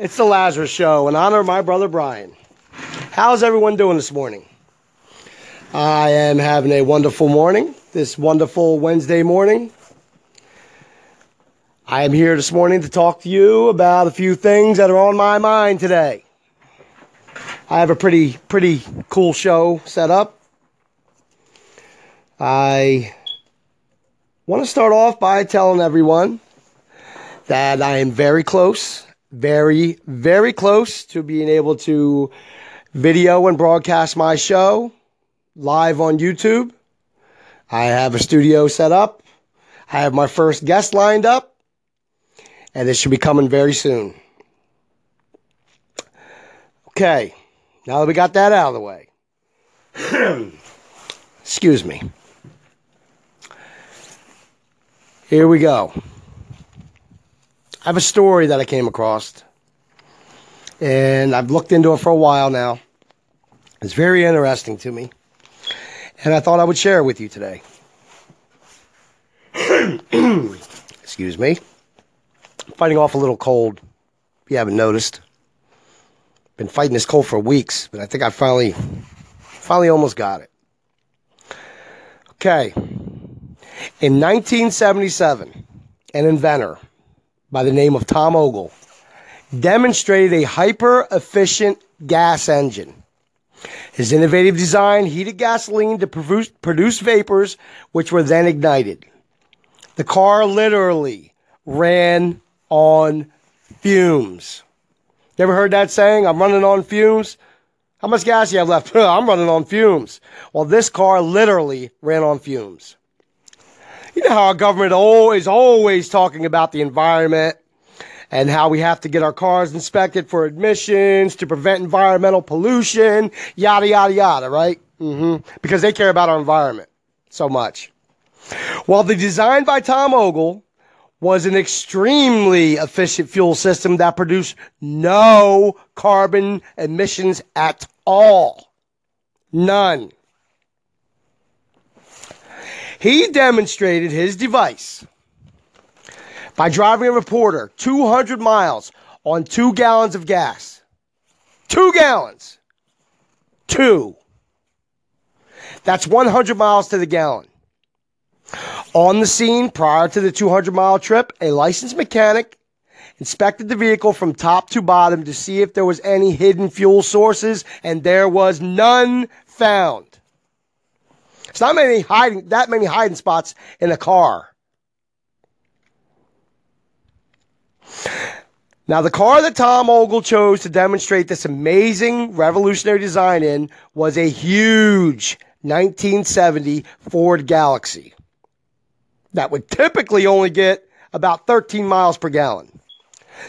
It's the Lazarus Show in honor of my brother Brian. How's everyone doing this morning? I am having a wonderful morning, this wonderful Wednesday morning. I am here this morning to talk to you about a few things that are on my mind today. I have a pretty, pretty cool show set up. I want to start off by telling everyone that I am very close, very, very close to being able to video and broadcast my show live on YouTube. I have a studio set up. I have my first guest lined up, and it should be coming very soon. Okay, now that we got that out of the way, excuse me. Here we go. I have a story that I came across, and I've looked into it for a while now. It's very interesting to me, and I thought I would share it with you today. Excuse me. I'm fighting off a little cold. If you haven't noticed, been fighting this cold for weeks, but I think I finally, finally almost got it. Okay. In 1977, an inventor by the name of Tom Ogle demonstrated a hyper efficient gas engine. His innovative design heated gasoline to produce, produce vapors, which were then ignited. The car literally ran on fumes. You ever heard that saying? I'm running on fumes. How much gas do you have left? I'm running on fumes. Well, this car literally ran on fumes. You know how our government always, always talking about the environment and how we have to get our cars inspected for emissions to prevent environmental pollution, yada, yada, yada, right? Mm-hmm. Because they care about our environment so much. Well, the design by Tom Ogle was an extremely efficient fuel system that produced no carbon emissions at all. None. He demonstrated his device by driving a reporter 200 miles on two gallons of gas. Two gallons. Two. That's 100 miles to the gallon. On the scene prior to the 200 mile trip, a licensed mechanic inspected the vehicle from top to bottom to see if there was any hidden fuel sources, and there was none found. It's not many hiding that many hiding spots in a car. Now, the car that Tom Ogle chose to demonstrate this amazing revolutionary design in was a huge 1970 Ford Galaxie that would typically only get about 13 miles per gallon.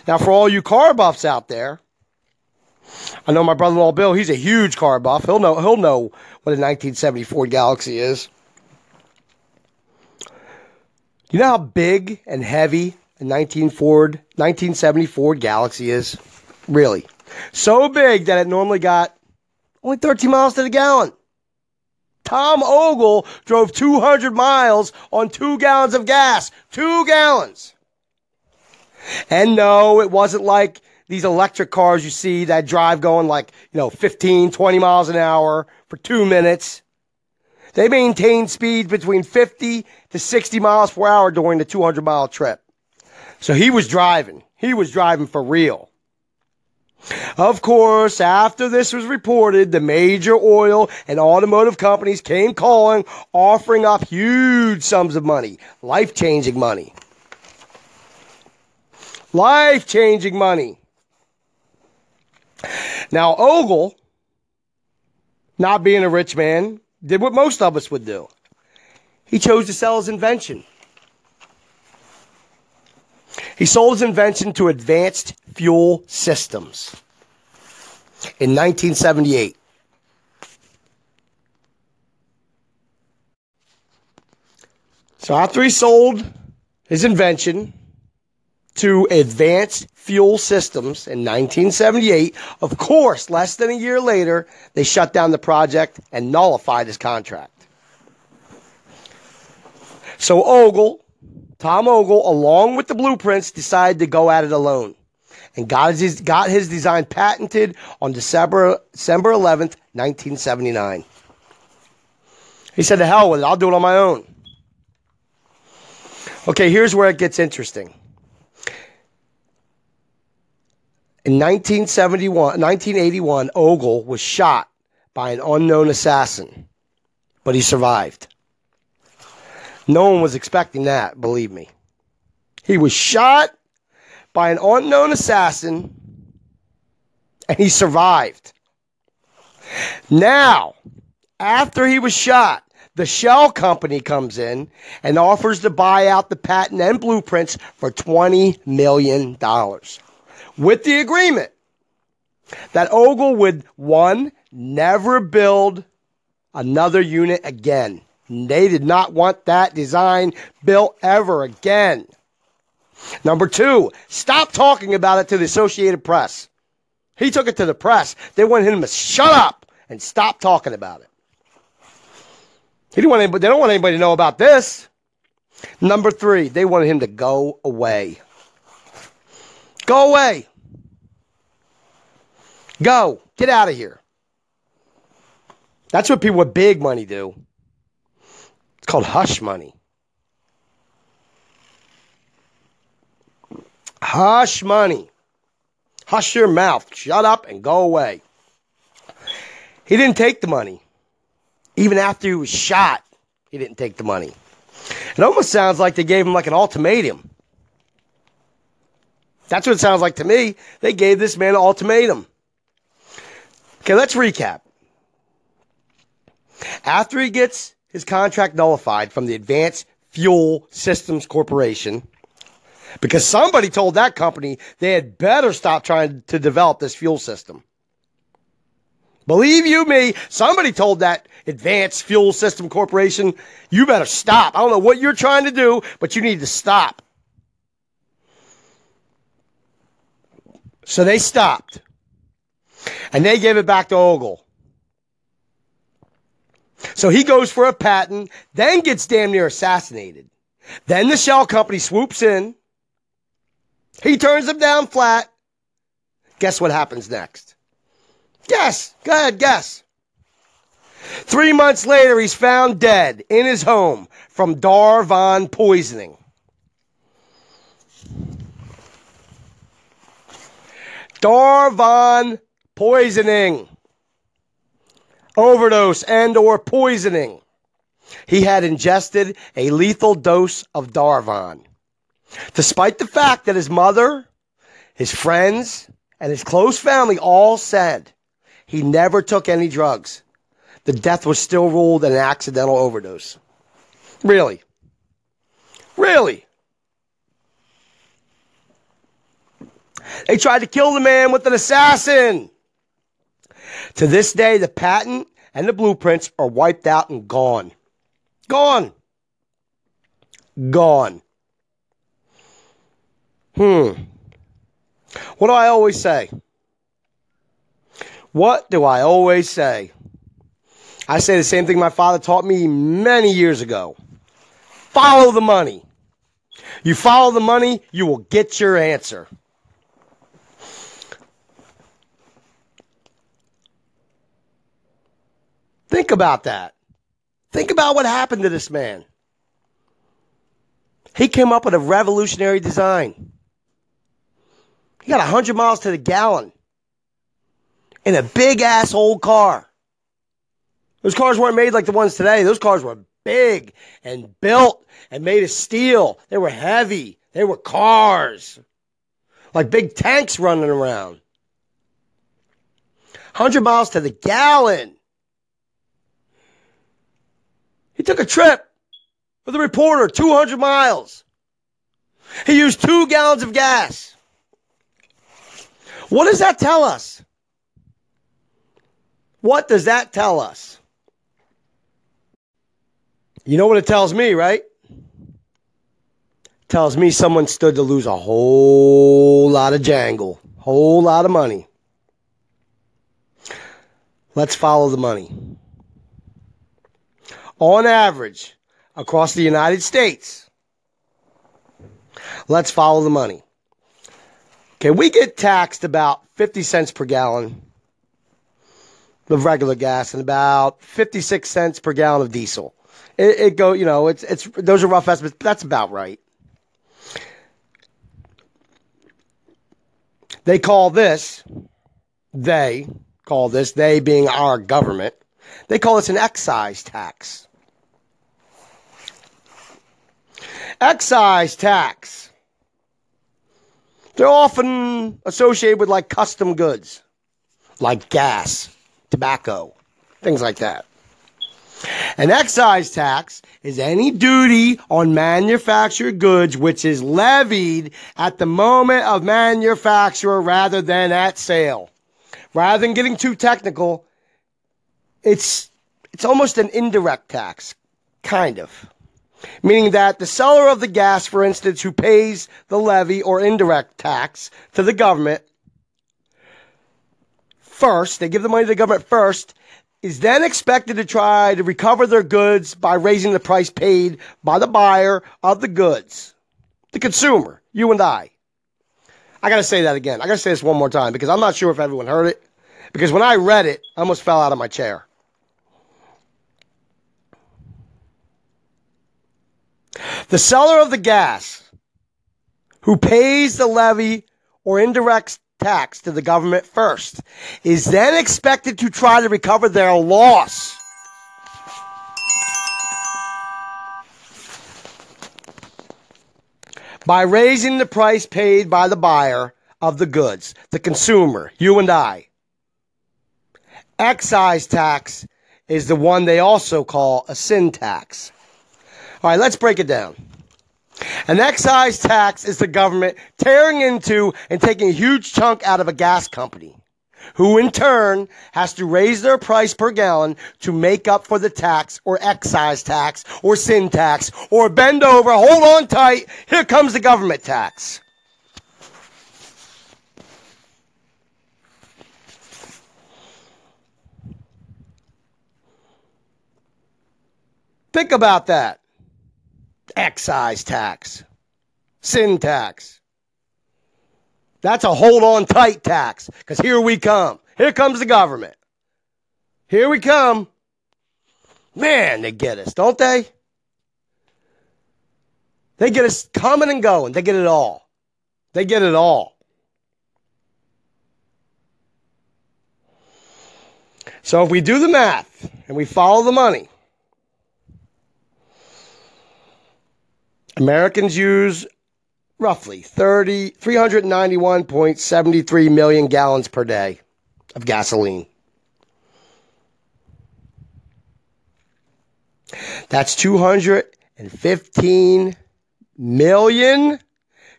Now, for all you car buffs out there, I know my brother-in-law Bill. He's a huge car buff. He'll know. He'll know what a 1970 Ford Galaxie is. You know how big and heavy a 19 Ford 1970 Ford Galaxie is? Really, so big that it normally got only 13 miles to the gallon. Tom Ogle drove 200 miles on two gallons of gas. Two gallons. And no, it wasn't like these electric cars you see that drive going like, you know, 15, 20 miles an hour for two minutes. They maintain speeds between 50 to 60 miles per hour during the 200 mile trip. So he was driving. He was driving for real. Of course, after this was reported, the major oil and automotive companies came calling, offering up huge sums of money, life changing money. Life changing money. Now, Ogle, not being a rich man, did what most of us would do. He chose to sell his invention. He sold his invention to Advanced Fuel Systems in 1978. So after he sold his invention to Advanced Fuel Systems in 1978. Of course, less than a year later, they shut down the project and nullified his contract. So Ogle, Tom Ogle, along with the blueprints, decided to go at it alone. and got his, got his design patented on December, December 11th, 1979. He said, to hell with it, I'll do it on my own. Okay, here's where it gets interesting. In 1971, 1981, Ogle was shot by an unknown assassin, but he survived. No one was expecting that, believe me. He was shot by an unknown assassin and he survived. Now, after he was shot, the shell company comes in and offers to buy out the patent and blueprints for $20 million with the agreement that Ogle would, one, never build another unit again. They did not want that design built ever again. Number two, stop talking about it to the Associated Press. He took it to the press. They wanted him to shut up and stop talking about it. He didn't want anybody, they don't want anybody to know about this. Number three, they wanted him to go away. Go away. Go. Get out of here. That's what people with big money do. It's called hush money. Hush money. Hush your mouth. Shut up and go away. He didn't take the money. Even after he was shot, he didn't take the money. It almost sounds like they gave him like an ultimatum. That's what it sounds like to me. They gave this man an ultimatum. Okay, let's recap. After he gets his contract nullified from the Advanced Fuel Systems Corporation, because somebody told that company they had better stop trying to develop this fuel system. Believe you me, somebody told that Advanced Fuel System Corporation, you better stop. I don't know what you're trying to do, but you need to stop. So they stopped. And they gave it back to Ogle. So he goes for a patent, then gets damn near assassinated. Then the shell company swoops in. He turns them down flat. Guess what happens next? Guess. Go ahead, guess. Three months later, he's found dead in his home from Darvon poisoning. Darvon poisoning overdose and or poisoning. He had ingested a lethal dose of Darvon. Despite the fact that his mother, his friends, and his close family all said he never took any drugs, the death was still ruled an accidental overdose. Really? Really? They tried to kill the man with an assassin. To this day, the patent and the blueprints are wiped out and gone. Gone. Gone. Hmm. What do I always say? What do I always say? I say the same thing my father taught me many years ago. Follow the money. You follow the money, you will get your answer. Think about that. Think about what happened to this man. He came up with a revolutionary design. He got 100 miles to the gallon in a big ass old car. Those cars weren't made like the ones today. Those cars were big and built and made of steel. They were heavy. They were cars. Like big tanks running around. 100 miles to the gallon. He took a trip with a reporter, 200 miles. He used two gallons of gas. What does that tell us? What does that tell us? You know what it tells me, right? Tells me someone stood to lose a whole lot of jangle, whole lot of money. Let's follow the money on average across the United States. Let's follow the money. Okay, we get taxed about 50 cents per gallon of regular gas and about 56 cents per gallon of diesel. It, it go, you know, it's it's those are rough estimates, but that's about right. They call this, they call this, they being our government, they call this an excise tax. Excise tax. They're often associated with like custom goods, like gas, tobacco, things like that. An excise tax is any duty on manufactured goods which is levied at the moment of manufacture rather than at sale. Rather than getting too technical, it's it's almost an indirect tax, kind of. Meaning that the seller of the gas, for instance, who pays the levy or indirect tax to the government first, they give the money to the government first, is then expected to try to recover their goods by raising the price paid by the buyer of the goods, the consumer, you and I. I got to say that again. I got to say this one more time because I'm not sure if everyone heard it. Because when I read it, I almost fell out of my chair. The seller of the gas who pays the levy or indirect tax to the government first, is then expected to try to recover their loss. By raising the price paid by the buyer of the goods, the consumer, you and I. Excise tax is the one they also call a sin tax. All right, let's break it down. An excise tax is the government tearing into and taking a huge chunk out of a gas company, who in turn has to raise their price per gallon to make up for the tax or excise tax or sin tax or bend over, hold on tight, here comes the government tax. Think about that excise tax, sin tax. That's a hold on tight tax because here we come. Here comes the government. Here we come. Man, they get us, don't they? They get us coming and going. They get it all. They get it all. So if we do the math and we follow the money, Americans use roughly 30, 391.73 million gallons per day of gasoline. That's 215 million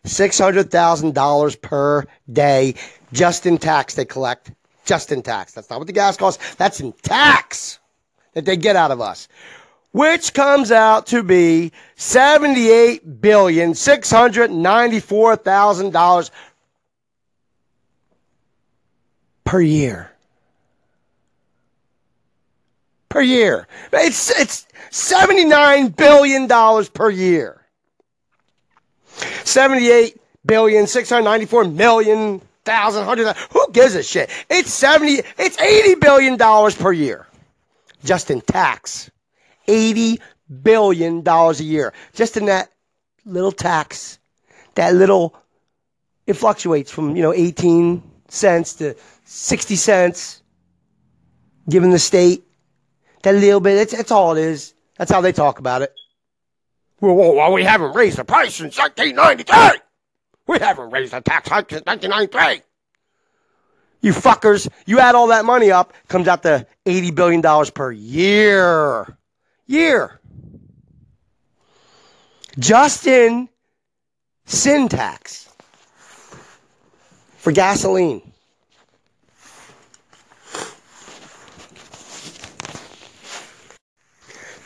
six hundred thousand dollars per day just in tax they collect. Just in tax. That's not what the gas costs. That's in tax that they get out of us which comes out to be seventy-eight billion six hundred ninety-four thousand dollars per year. Per year. It's it's seventy-nine billion dollars per year. Seventy-eight billion six hundred ninety-four million thousand hundred. Who gives a shit? It's seventy. It's eighty billion dollars per year, just in tax. $80 billion a year just in that little tax. That little, it fluctuates from, you know, 18 cents to 60 cents given the state. That little bit, that's, that's all it is. That's how they talk about it. Well, well, we haven't raised the price since 1993. We haven't raised the tax hike since 1993. You fuckers, you add all that money up, comes out to $80 billion per year year. Just in for gasoline.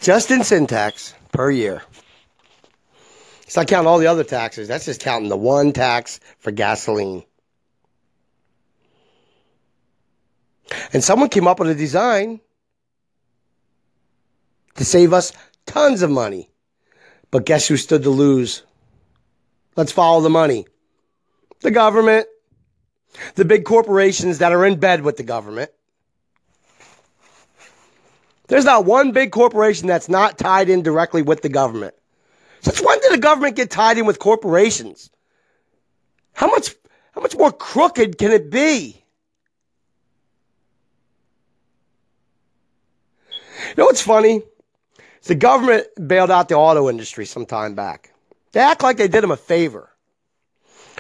Just in per year. It's not counting all the other taxes. That's just counting the one tax for gasoline. And someone came up with a design to save us tons of money. But guess who stood to lose? Let's follow the money. The government. the big corporations that are in bed with the government. There's not one big corporation that's not tied in directly with the government. Since when did the government get tied in with corporations? How much, how much more crooked can it be? You know what's funny? The government bailed out the auto industry some time back. They act like they did them a favor.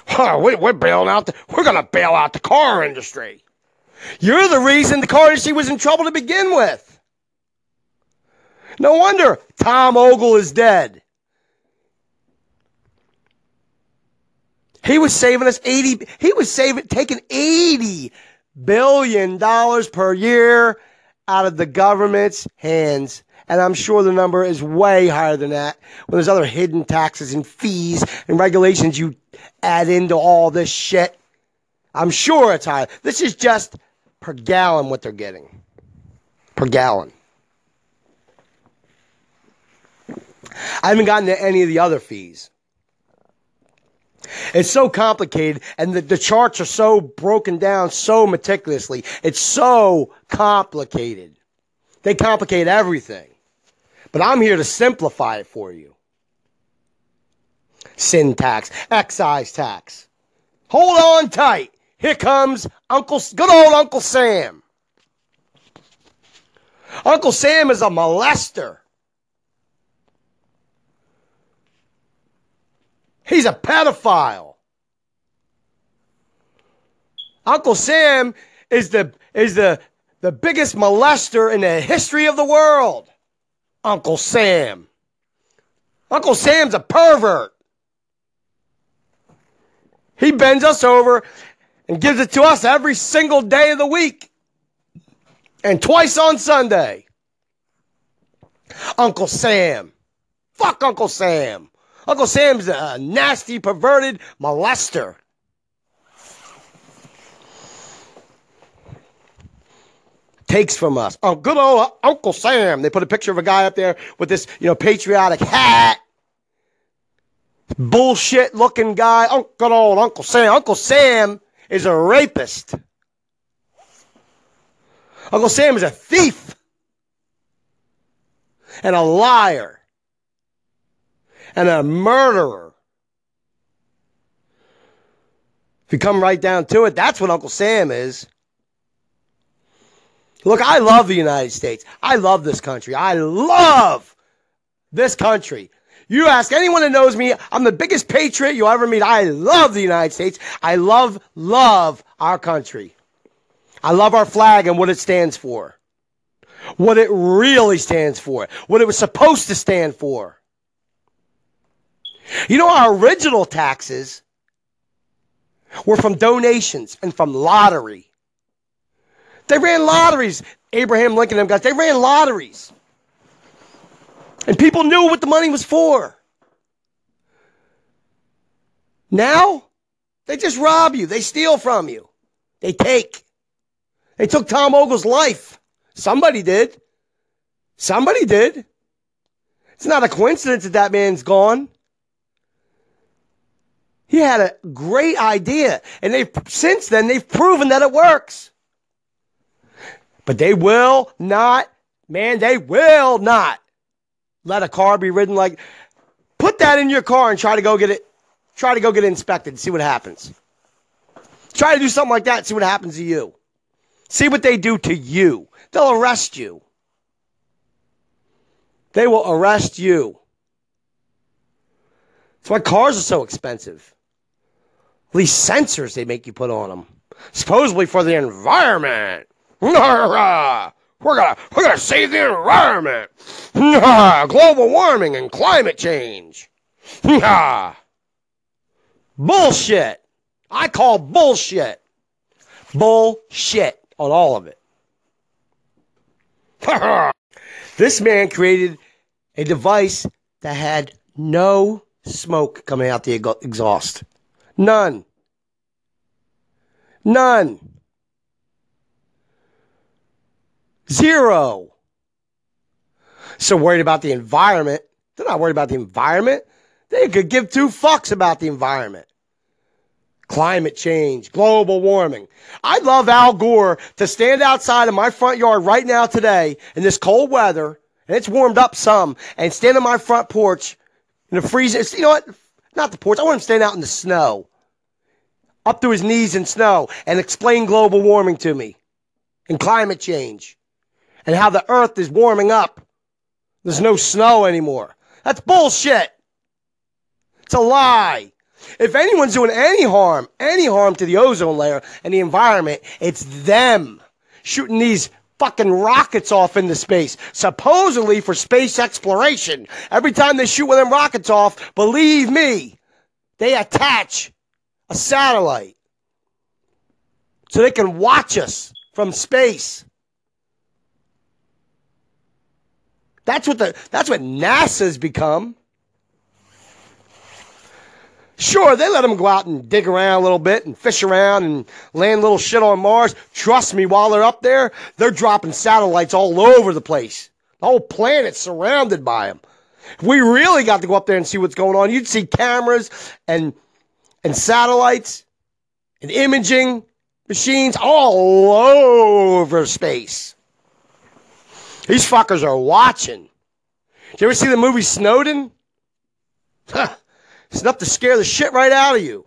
Huh, we, we're bailing out. The, we're going to bail out the car industry. You're the reason the car industry was in trouble to begin with. No wonder Tom Ogle is dead. He was saving us 80, he was saving, taking 80 billion dollars per year out of the government's hands. And I'm sure the number is way higher than that when there's other hidden taxes and fees and regulations you add into all this shit. I'm sure it's higher. This is just per gallon what they're getting. Per gallon. I haven't gotten to any of the other fees. It's so complicated, and the, the charts are so broken down so meticulously. It's so complicated. They complicate everything. But I'm here to simplify it for you. Sin tax, excise tax. Hold on tight. Here comes Uncle, good old Uncle Sam. Uncle Sam is a molester. He's a pedophile. Uncle Sam is the is the the biggest molester in the history of the world. Uncle Sam. Uncle Sam's a pervert. He bends us over and gives it to us every single day of the week and twice on Sunday. Uncle Sam. Fuck Uncle Sam. Uncle Sam's a nasty, perverted molester. Takes from us. Oh, good old Uncle Sam. They put a picture of a guy up there with this, you know, patriotic hat. Bullshit looking guy. Oh, good old Uncle Sam. Uncle Sam is a rapist. Uncle Sam is a thief and a liar and a murderer. If you come right down to it, that's what Uncle Sam is. Look, I love the United States. I love this country. I love this country. You ask anyone that knows me, I'm the biggest patriot you'll ever meet. I love the United States. I love, love our country. I love our flag and what it stands for. What it really stands for. What it was supposed to stand for. You know, our original taxes were from donations and from lottery. They ran lotteries. Abraham Lincoln and them guys, they ran lotteries. And people knew what the money was for. Now, they just rob you. They steal from you. They take. They took Tom Ogle's life. Somebody did. Somebody did. It's not a coincidence that that man's gone. He had a great idea, and they've since then they've proven that it works. But they will not, man, they will not let a car be ridden like put that in your car and try to go get it try to go get it inspected and see what happens. Try to do something like that and see what happens to you. See what they do to you. They'll arrest you. They will arrest you. That's why cars are so expensive these sensors they make you put on them, supposedly for the environment. We're gonna we're gonna save the environment. Global warming and climate change. Bullshit. I call bullshit. Bullshit on all of it. this man created a device that had no smoke coming out the exhaust. None. None. Zero. So worried about the environment. They're not worried about the environment. They could give two fucks about the environment. climate change, global warming. I'd love Al Gore to stand outside of my front yard right now today in this cold weather, and it's warmed up some, and stand on my front porch in the freezing. You know what? Not the porch. I want him to stand out in the snow, up to his knees in snow, and explain global warming to me and climate change and how the earth is warming up. There's no snow anymore. That's bullshit. It's a lie. If anyone's doing any harm, any harm to the ozone layer and the environment, it's them shooting these fucking rockets off into space, supposedly for space exploration. Every time they shoot one of them rockets off, believe me, they attach a satellite so they can watch us from space. That's what the that's what NASA's become. Sure, they let them go out and dig around a little bit and fish around and land little shit on Mars. Trust me, while they're up there, they're dropping satellites all over the place. The whole planet's surrounded by them. If we really got to go up there and see what's going on, you'd see cameras and and satellites and imaging machines all over space. These fuckers are watching. Did you ever see the movie Snowden? Huh. It's enough to scare the shit right out of you.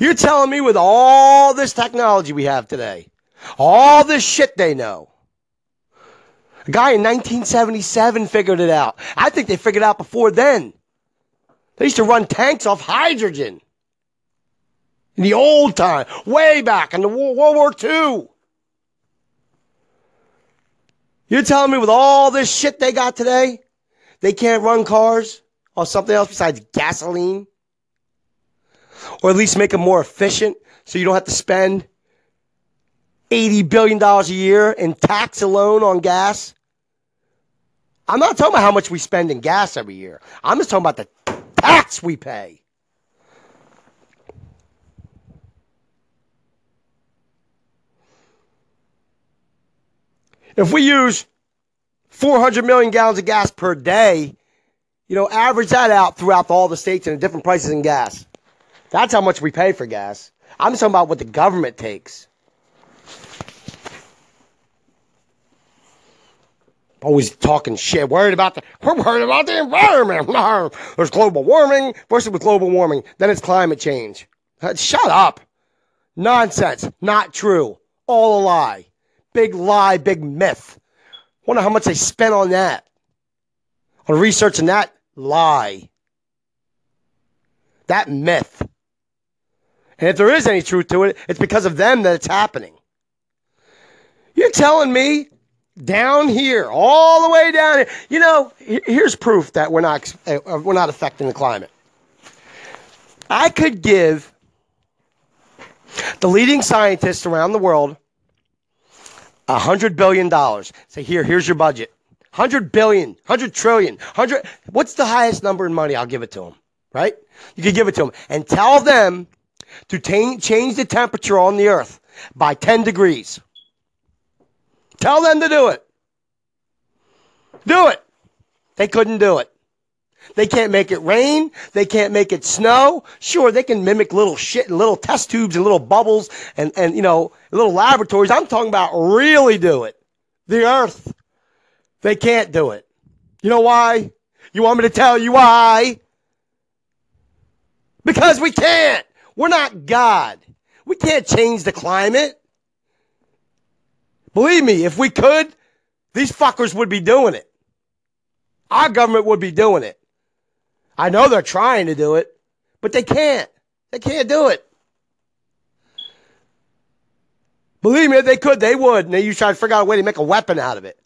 You're telling me with all this technology we have today, all this shit they know, a guy in 1977 figured it out. I think they figured it out before then. They used to run tanks off hydrogen. In the old time, way back in the World War II. You're telling me with all this shit they got today, they can't run cars or something else besides gasoline? Or at least make them more efficient so you don't have to spend $80 billion a year in tax alone on gas? I'm not talking about how much we spend in gas every year. I'm just talking about the tax we pay. If we use 400 million gallons of gas per day, you know, average that out throughout all the states and the different prices in gas. That's how much we pay for gas. I'm talking about what the government takes. Always talking shit, worried about the we're worried about the environment. There's global warming. First it was global warming, then it's climate change. Uh, shut up. Nonsense. Not true. All a lie. Big lie, big myth. Wonder how much they spent on that. On researching that lie. That myth. And if there is any truth to it, it's because of them that it's happening. You're telling me down here, all the way down here. You know, here's proof that we're not uh, we're not affecting the climate. I could give the leading scientists around the world a hundred billion dollars. Say here, here's your budget. 100 billion, 100 trillion, 100. What's the highest number in money? I'll give it to them. Right? You can give it to them and tell them to t- change the temperature on the Earth by ten degrees. Tell them to do it. Do it. They couldn't do it. They can't make it rain. They can't make it snow. Sure, they can mimic little shit and little test tubes and little bubbles and, and you know, little laboratories. I'm talking about really do it. The earth. They can't do it. You know why? You want me to tell you why? Because we can't. We're not God. We can't change the climate. Believe me, if we could, these fuckers would be doing it. Our government would be doing it. I know they're trying to do it, but they can't. They can't do it. Believe me, if they could, they would. And to try to figure out a way to make a weapon out of it.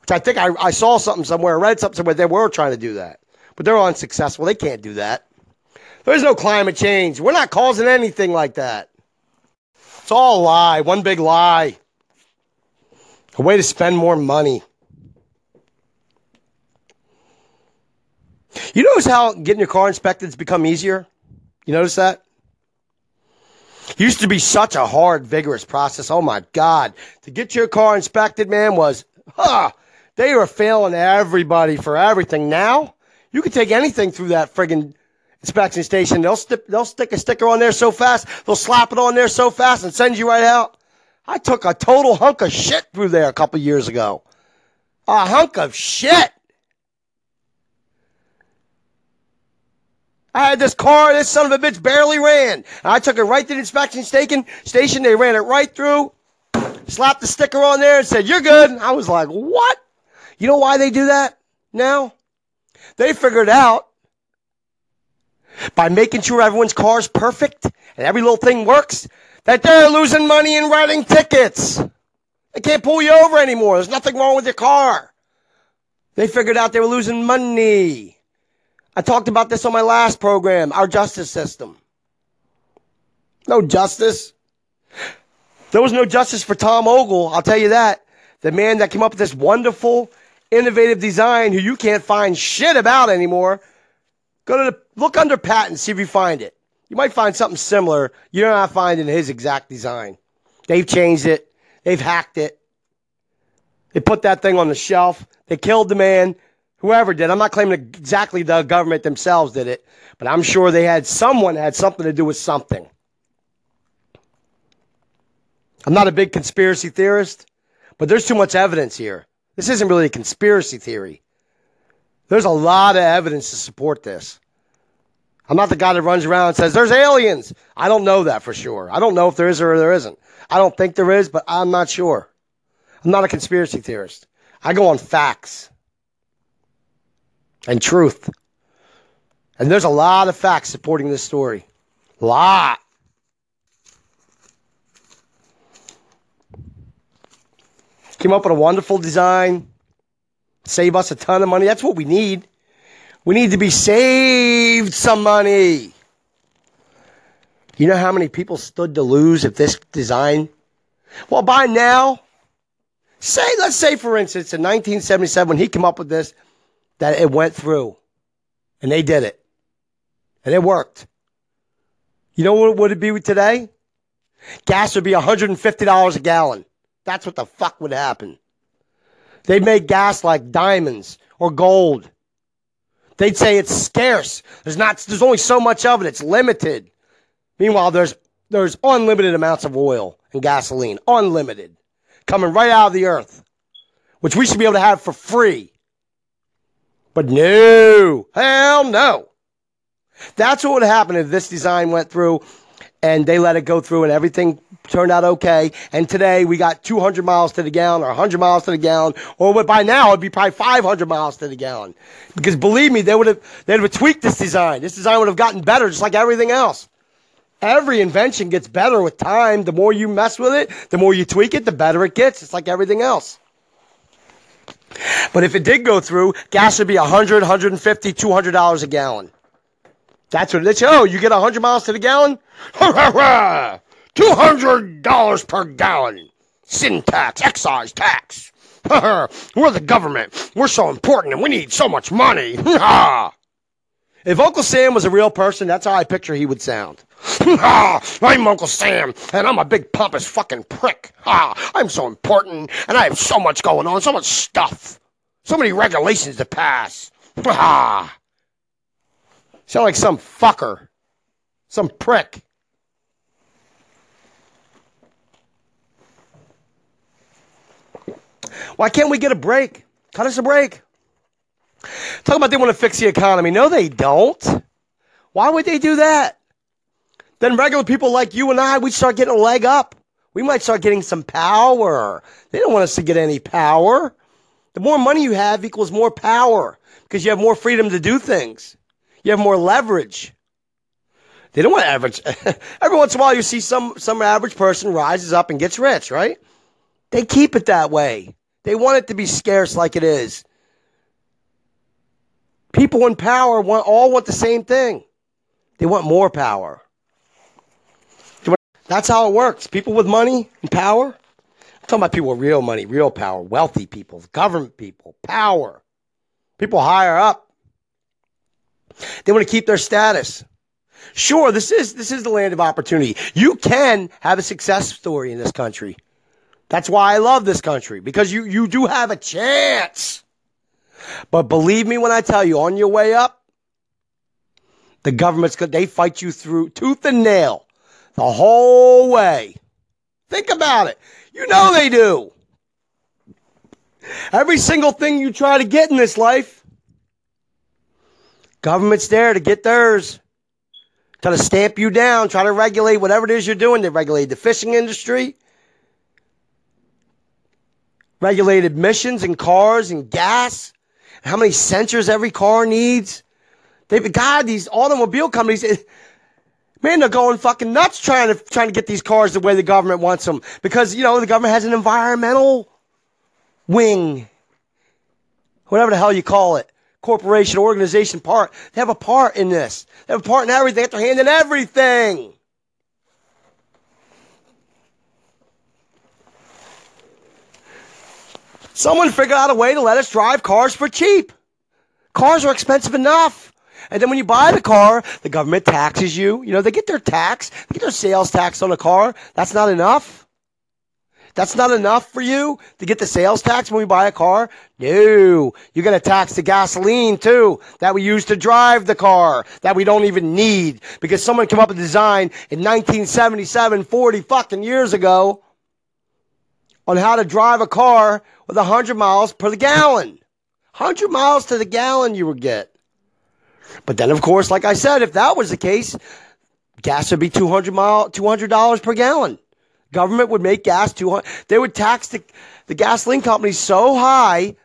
Which I think I, I saw something somewhere, read something somewhere, they were trying to do that. But they're unsuccessful. They can't do that. There's no climate change. We're not causing anything like that. It's all a lie, one big lie. A way to spend more money. You notice how getting your car inspected has become easier? You notice that? Used to be such a hard, vigorous process. Oh my God. To get your car inspected, man, was, huh, they were failing everybody for everything. Now, You can take anything through that friggin' inspection station. They'll, st- they'll stick a sticker on there so fast, they'll slap it on there so fast and send you right out. I took a total hunk of shit through there a couple years ago. A hunk of shit. I had this car, this son of a bitch barely ran. I took it right to the inspection station. They ran it right through, slapped the sticker on there, and said, "You're good." I was like, "What?" You know why they do that now? They figured out by making sure everyone's car is perfect and every little thing works that they're losing money in writing tickets. They can't pull you over anymore. There's nothing wrong with your car. They figured out they were losing money. I talked about this on my last program, our justice system. No justice. There was no justice for Tom Ogle, I'll tell you that. The man that came up with this wonderful, innovative design who you can't find shit about anymore. Go to the, look under patent, see if you find it. You might find something similar. You're not finding his exact design. They've changed it. They've hacked it. They put that thing on the shelf. They killed the man. Whoever did. I'm not claiming exactly the government themselves did it, but I'm sure they had someone had something to do with something. I'm not a big conspiracy theorist, but there's too much evidence here. This isn't really a conspiracy theory. There's a lot of evidence to support this. I'm not the guy that runs around and says, there's aliens. I don't know that for sure. I don't know if there is or there isn't. I don't think there is, but I'm not sure. I'm not a conspiracy theorist. I go on facts and truth. And there's a lot of facts supporting this story. A lot. Came up with a wonderful design, save us a ton of money. That's what we need. We need to be saved some money. You know how many people stood to lose if this design? Well, by now, say, let's say, for instance, in 1977, when he came up with this, that it went through and they did it and it worked. You know what would it be today? Gas would be $150 a gallon. That's what the fuck would happen. They'd make gas like diamonds or gold. They'd say it's scarce. There's not there's only so much of it. It's limited. Meanwhile, there's there's unlimited amounts of oil and gasoline, unlimited, coming right out of the earth, which we should be able to have for free. But no, hell no. That's what would happen if this design went through and they let it go through and everything turned out okay. And today we got 200 miles to the gallon or 100 miles to the gallon, or by now it'd be probably 500 miles to the gallon. Because believe me, they would have they'd have tweaked this design. This design would have gotten better, just like everything else. Every invention gets better with time. The more you mess with it, the more you tweak it, the better it gets. It's like everything else. But if it did go through, gas would be 100, 150, 200 dollars a gallon. That's what it is. Oh, you get 100 miles to the gallon? $200 per gallon. Sin tax, excise tax. We're the government. We're so important and we need so much money. if Uncle Sam was a real person, that's how I picture he would sound. Ah, I'm Uncle Sam, and I'm a big pompous fucking prick. Ah, I'm so important, and I have so much going on, so much stuff, so many regulations to pass. Ah. Sound like some fucker. Some prick. Why can't we get a break? Cut us a break. Talk about they want to fix the economy. No, they don't. Why would they do that? Then regular people like you and I, we start getting a leg up. We might start getting some power. They don't want us to get any power. The more money you have equals more power because you have more freedom to do things. You have more leverage. They don't want average. Every once in a while, you see some some average person rises up and gets rich, right? They keep it that way. They want it to be scarce, like it is. People in power want all want the same thing. They want more power. That's how it works. People with money and power. I'm talking about people with real money, real power, wealthy people, government people, power, people higher up. They want to keep their status. Sure, this is this is the land of opportunity. You can have a success story in this country. That's why I love this country because you you do have a chance. But believe me when I tell you, on your way up, the government's good. They fight you through tooth and nail the whole way. Think about it. You know they do. Every single thing you try to get in this life, government's there to get theirs. Try to stamp you down, try to regulate whatever it is you're doing. They regulate the fishing industry, regulate emissions in cars and gas, how many sensors every car needs. They've God, these automobile companies, man, they're going fucking nuts trying to trying to get these cars the way the government wants them because you know the government has an environmental wing, whatever the hell you call it, corporation, organization part. They have a part in this. They have a part in everything. They have their hand in everything. Someone figured out a way to let us drive cars for cheap. Cars are expensive enough. And then when you buy the car, the government taxes you. You know, they get their tax, they get their sales tax on the car. That's not enough. That's not enough for you to get the sales tax when we buy a car? No. You got to tax the gasoline too that we use to drive the car that we don't even need because someone came up with a design in 1977, 40 fucking years ago on how to drive a car with 100 miles per gallon. 100 miles to the gallon you would get. But then, of course, like I said, if that was the case, gas would be 200 mile, $200 per gallon. Government would make gas 200. They would tax the, the gasoline companies so high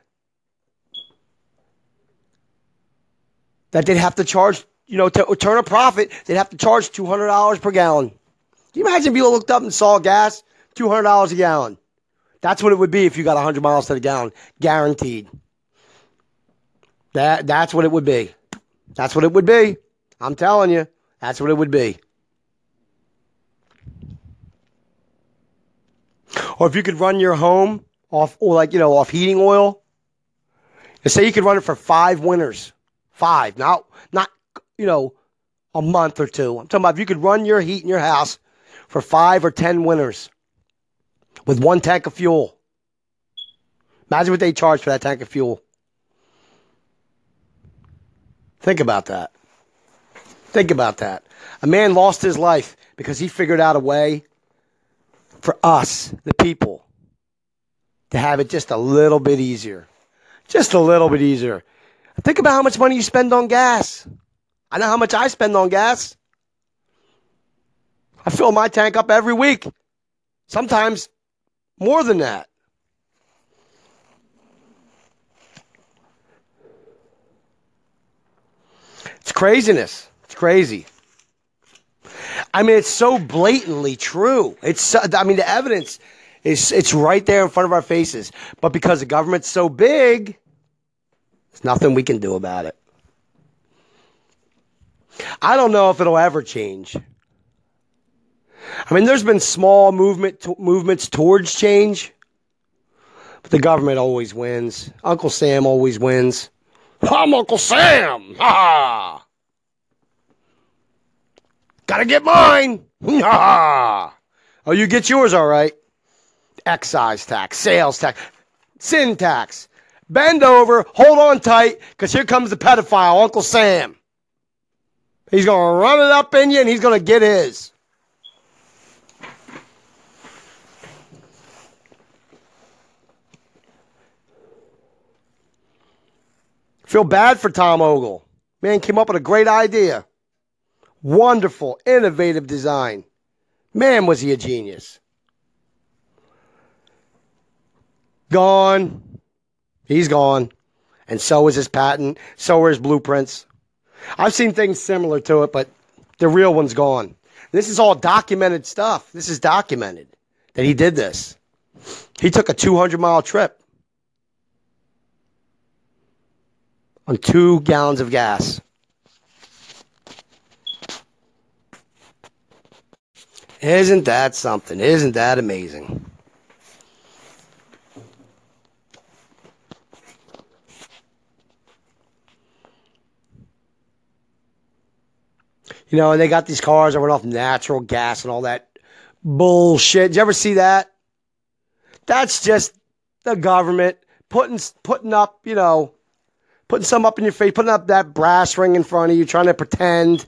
that they'd have to charge, you know, to turn a profit, they'd have to charge $200 per gallon. Can you imagine if people looked up and saw gas? $200 a gallon. That's what it would be if you got 100 miles to the gallon, guaranteed. That, that's what it would be. That's what it would be. I'm telling you, that's what it would be. Or if you could run your home off, or like, you know, off heating oil, And say you could run it for five winters. Five, not, not, you know, a month or two. I'm talking about if you could run your heat in your house for five or ten winters with one tank of fuel. Imagine what they charge for that tank of fuel. Think about that. Think about that. A man lost his life because he figured out a way for us, the people, to have it just a little bit easier. Just a little bit easier. Think about how much money you spend on gas. I know how much I spend on gas. I fill my tank up every week. Sometimes more than that. It's craziness. It's crazy. I mean, it's so blatantly true. It's, I mean, the evidence is, it's right there in front of our faces. But because the government's so big, there's nothing we can do about it. I don't know if it'll ever change. I mean, there's been small movement movements towards change, but the government always wins. Uncle Sam always wins. I'm Uncle Sam. Ha ha. Gotta get mine. Ha ha. Oh, you get yours, all right. Excise tax, sales tax, sin tax. Bend over, hold on tight, because here comes the pedophile, Uncle Sam. He's going to run it up in you and he's going to get his. Feel bad for Tom Ogle. Man came up with a great idea. Wonderful, innovative design. Man, was he a genius. Gone. He's gone. And so is his patent. So are his blueprints. I've seen things similar to it, but the real one's gone. This is all documented stuff. This is documented that he did this. He took a 200 mile trip on two gallons of gas. Isn't that something? Isn't that amazing? You know, and they got these cars that run off natural gas and all that bullshit. Did you ever see that? That's just the government putting putting up, you know, putting some up in your face, putting up that brass ring in front of you, trying to pretend,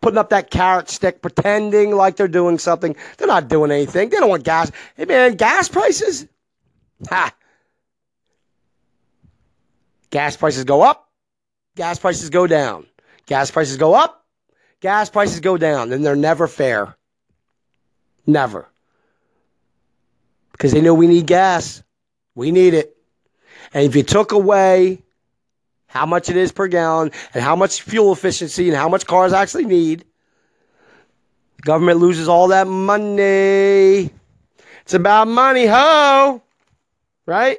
putting up that carrot stick, pretending like they're doing something. They're not doing anything. They don't want gas. Hey, man, gas prices? Ha! Gas prices go up, gas prices go down. Gas prices go up, gas prices go down, and they're never fair. Never. Because they know we need gas. We need it. And if you took away how much it is per gallon and how much fuel efficiency and how much cars actually need, the government loses all that money. It's about money, ho! Right?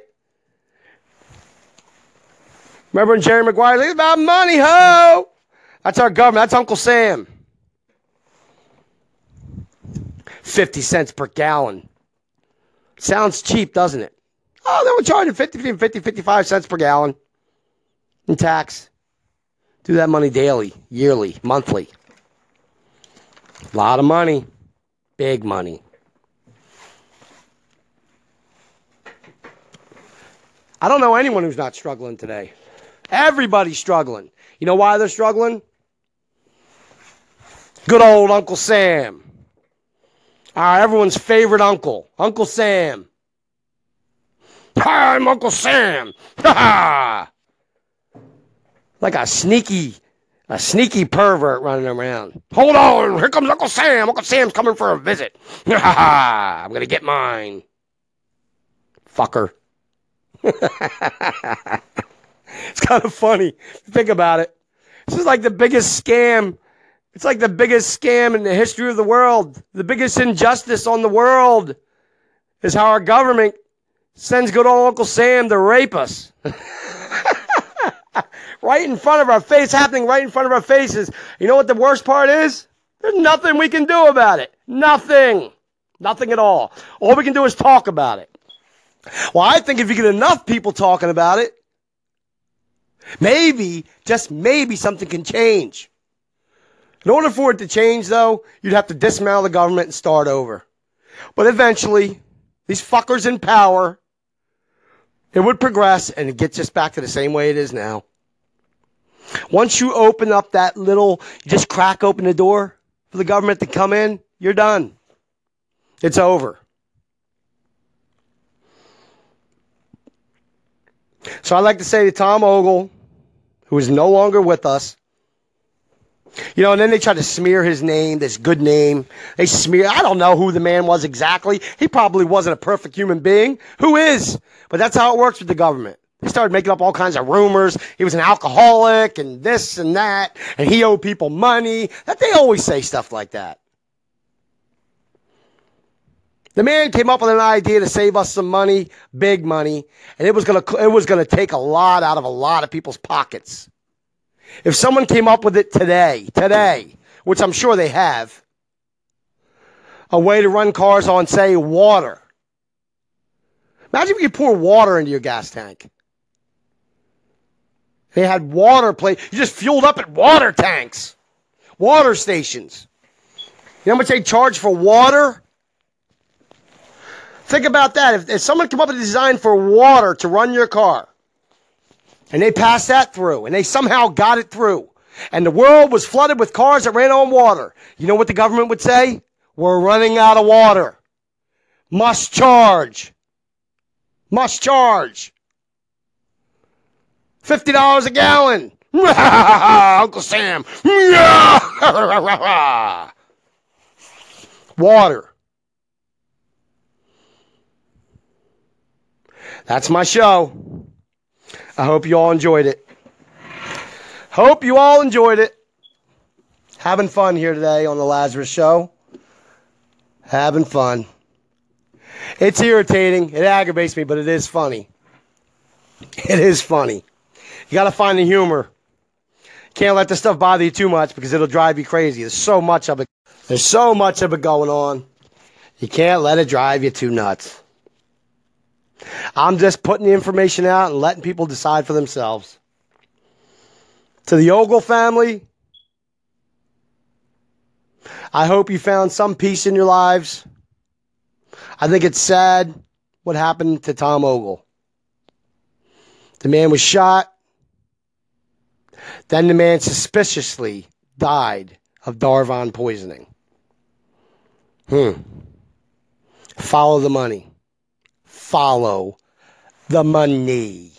Remember when Jerry Maguire? It's about money, ho! That's our government. That's Uncle Sam. 50 cents per gallon. Sounds cheap, doesn't it? Oh, they were charging 50, 50, 55 cents per gallon in tax. Do that money daily, yearly, monthly. A lot of money. Big money. I don't know anyone who's not struggling today. Everybody's struggling. You know why they're struggling? Good old Uncle Sam. Uh, everyone's favorite uncle, Uncle Sam. Hi, I'm Uncle Sam. Ha Like a sneaky, a sneaky pervert running around. Hold on, here comes Uncle Sam. Uncle Sam's coming for a visit. I'm gonna get mine. Fucker. it's kind of funny. Think about it. This is like the biggest scam it's like the biggest scam in the history of the world. The biggest injustice on the world is how our government sends good old Uncle Sam to rape us. right in front of our face, happening right in front of our faces. You know what the worst part is? There's nothing we can do about it. Nothing. Nothing at all. All we can do is talk about it. Well, I think if you get enough people talking about it, maybe, just maybe something can change. In order for it to change, though, you'd have to dismantle the government and start over. But eventually, these fuckers in power, it would progress and it gets just back to the same way it is now. Once you open up that little, just crack open the door for the government to come in, you're done. It's over. So I'd like to say to Tom Ogle, who is no longer with us, you know, and then they try to smear his name, this good name. They smear, I don't know who the man was exactly. He probably wasn't a perfect human being. Who is? But that's how it works with the government. They started making up all kinds of rumors. He was an alcoholic and this and that, and he owed people money. That they always say stuff like that. The man came up with an idea to save us some money, big money, and it was gonna it was gonna take a lot out of a lot of people's pockets. If someone came up with it today, today, which I'm sure they have, a way to run cars on, say, water. Imagine if you pour water into your gas tank. They had water play. You just fueled up at water tanks, water stations. You know how much they charge for water? Think about that. If, if someone come up with a design for water to run your car, and they passed that through, and they somehow got it through. And the world was flooded with cars that ran on water. You know what the government would say? We're running out of water. Must charge. Must charge. $50 a gallon. Uncle Sam. Water. That's my show. I hope you all enjoyed it. Hope you all enjoyed it. Having fun here today on the Lazarus Show. Having fun. It's irritating. It aggravates me, but it is funny. It is funny. You got to find the humor. Can't let this stuff bother you too much because it'll drive you crazy. There's so much of it. There's so much of it going on. You can't let it drive you too nuts. I'm just putting the information out and letting people decide for themselves. To the Ogle family, I hope you found some peace in your lives. I think it's sad what happened to Tom Ogle. The man was shot Then the man suspiciously died of Darvon poisoning. Hmm. Follow the money. Follow the money.